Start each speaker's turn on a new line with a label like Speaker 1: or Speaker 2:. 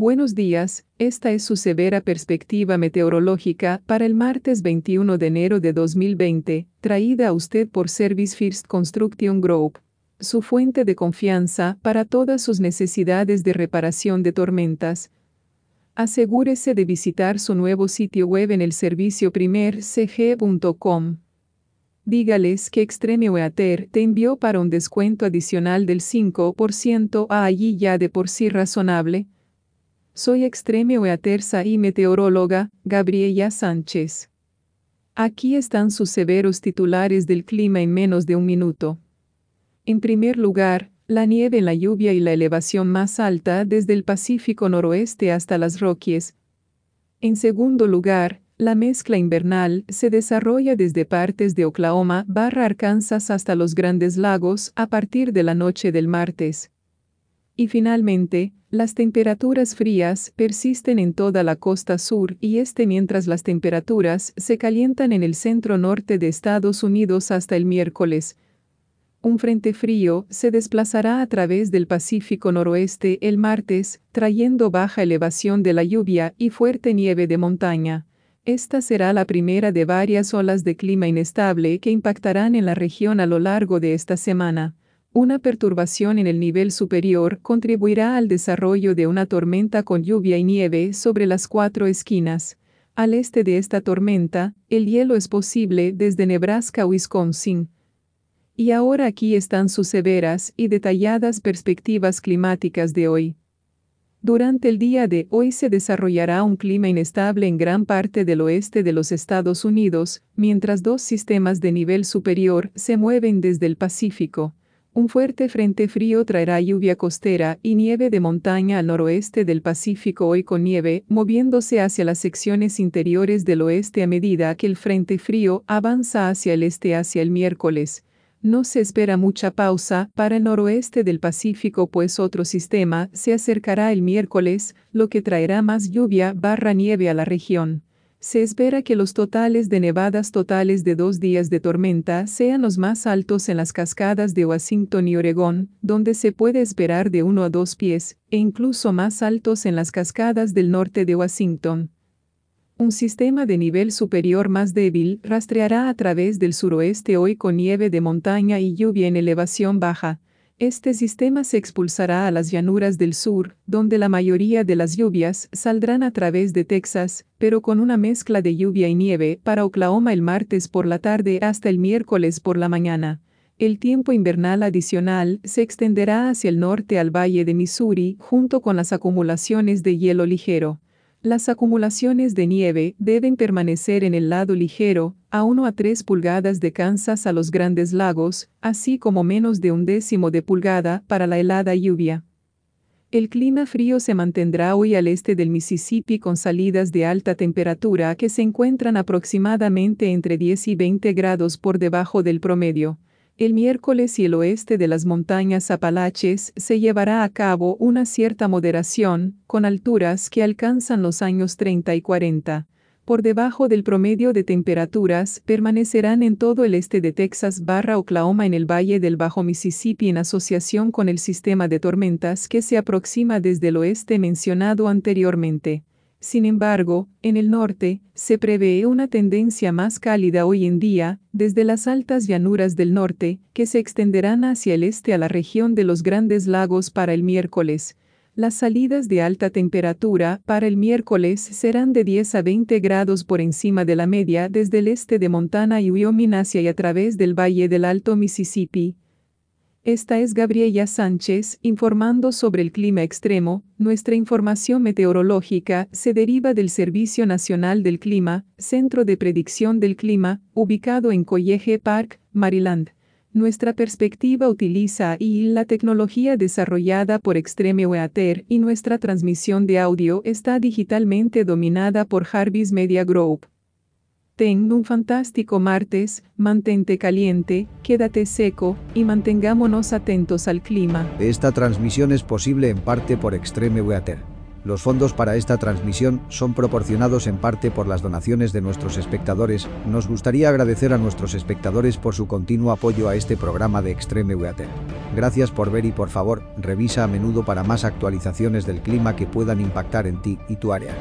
Speaker 1: Buenos días, esta es su severa perspectiva meteorológica para el martes 21 de enero de 2020, traída a usted por Service First Construction Group, su fuente de confianza para todas sus necesidades de reparación de tormentas. Asegúrese de visitar su nuevo sitio web en el servicio primercg.com. Dígales que Extreme Weather te envió para un descuento adicional del 5% a allí ya de por sí razonable. Soy Extreme Weather y meteoróloga, Gabriela Sánchez. Aquí están sus severos titulares del clima en menos de un minuto. En primer lugar, la nieve, la lluvia y la elevación más alta desde el Pacífico noroeste hasta las Rockies. En segundo lugar, la mezcla invernal se desarrolla desde partes de Oklahoma barra Arkansas hasta los Grandes Lagos a partir de la noche del martes. Y finalmente, las temperaturas frías persisten en toda la costa sur y este mientras las temperaturas se calientan en el centro norte de Estados Unidos hasta el miércoles. Un frente frío se desplazará a través del Pacífico noroeste el martes, trayendo baja elevación de la lluvia y fuerte nieve de montaña. Esta será la primera de varias olas de clima inestable que impactarán en la región a lo largo de esta semana. Una perturbación en el nivel superior contribuirá al desarrollo de una tormenta con lluvia y nieve sobre las cuatro esquinas. Al este de esta tormenta, el hielo es posible desde Nebraska a Wisconsin. Y ahora aquí están sus severas y detalladas perspectivas climáticas de hoy. Durante el día de hoy se desarrollará un clima inestable en gran parte del oeste de los Estados Unidos, mientras dos sistemas de nivel superior se mueven desde el Pacífico. Un fuerte frente frío traerá lluvia costera y nieve de montaña al noroeste del Pacífico hoy con nieve, moviéndose hacia las secciones interiores del oeste a medida que el frente frío avanza hacia el este hacia el miércoles. No se espera mucha pausa para el noroeste del Pacífico pues otro sistema se acercará el miércoles, lo que traerá más lluvia barra nieve a la región. Se espera que los totales de nevadas totales de dos días de tormenta sean los más altos en las cascadas de Washington y Oregón, donde se puede esperar de uno a dos pies, e incluso más altos en las cascadas del norte de Washington. Un sistema de nivel superior más débil rastreará a través del suroeste hoy con nieve de montaña y lluvia en elevación baja. Este sistema se expulsará a las llanuras del sur, donde la mayoría de las lluvias saldrán a través de Texas, pero con una mezcla de lluvia y nieve para Oklahoma el martes por la tarde hasta el miércoles por la mañana. El tiempo invernal adicional se extenderá hacia el norte al valle de Missouri junto con las acumulaciones de hielo ligero. Las acumulaciones de nieve deben permanecer en el lado ligero, a 1 a 3 pulgadas de Kansas a los grandes lagos, así como menos de un décimo de pulgada para la helada lluvia. El clima frío se mantendrá hoy al este del Mississippi con salidas de alta temperatura que se encuentran aproximadamente entre 10 y 20 grados por debajo del promedio. El miércoles y el oeste de las montañas Apalaches se llevará a cabo una cierta moderación, con alturas que alcanzan los años 30 y 40. Por debajo del promedio de temperaturas permanecerán en todo el este de Texas barra Oklahoma en el valle del Bajo Mississippi en asociación con el sistema de tormentas que se aproxima desde el oeste mencionado anteriormente. Sin embargo, en el norte, se prevé una tendencia más cálida hoy en día, desde las altas llanuras del norte, que se extenderán hacia el este a la región de los Grandes Lagos para el miércoles. Las salidas de alta temperatura para el miércoles serán de 10 a 20 grados por encima de la media desde el este de Montana y Wyoming hacia y a través del valle del Alto Mississippi. Esta es Gabriela Sánchez informando sobre el clima extremo. Nuestra información meteorológica se deriva del Servicio Nacional del Clima, Centro de Predicción del Clima, ubicado en College Park, Maryland. Nuestra perspectiva utiliza y la tecnología desarrollada por Extreme Weather y nuestra transmisión de audio está digitalmente dominada por Jarvis Media Group. Ten un fantástico martes, mantente caliente, quédate seco y mantengámonos atentos al clima.
Speaker 2: Esta transmisión es posible en parte por Extreme Weather. Los fondos para esta transmisión son proporcionados en parte por las donaciones de nuestros espectadores. Nos gustaría agradecer a nuestros espectadores por su continuo apoyo a este programa de Extreme Weather. Gracias por ver y por favor, revisa a menudo para más actualizaciones del clima que puedan impactar en ti y tu área.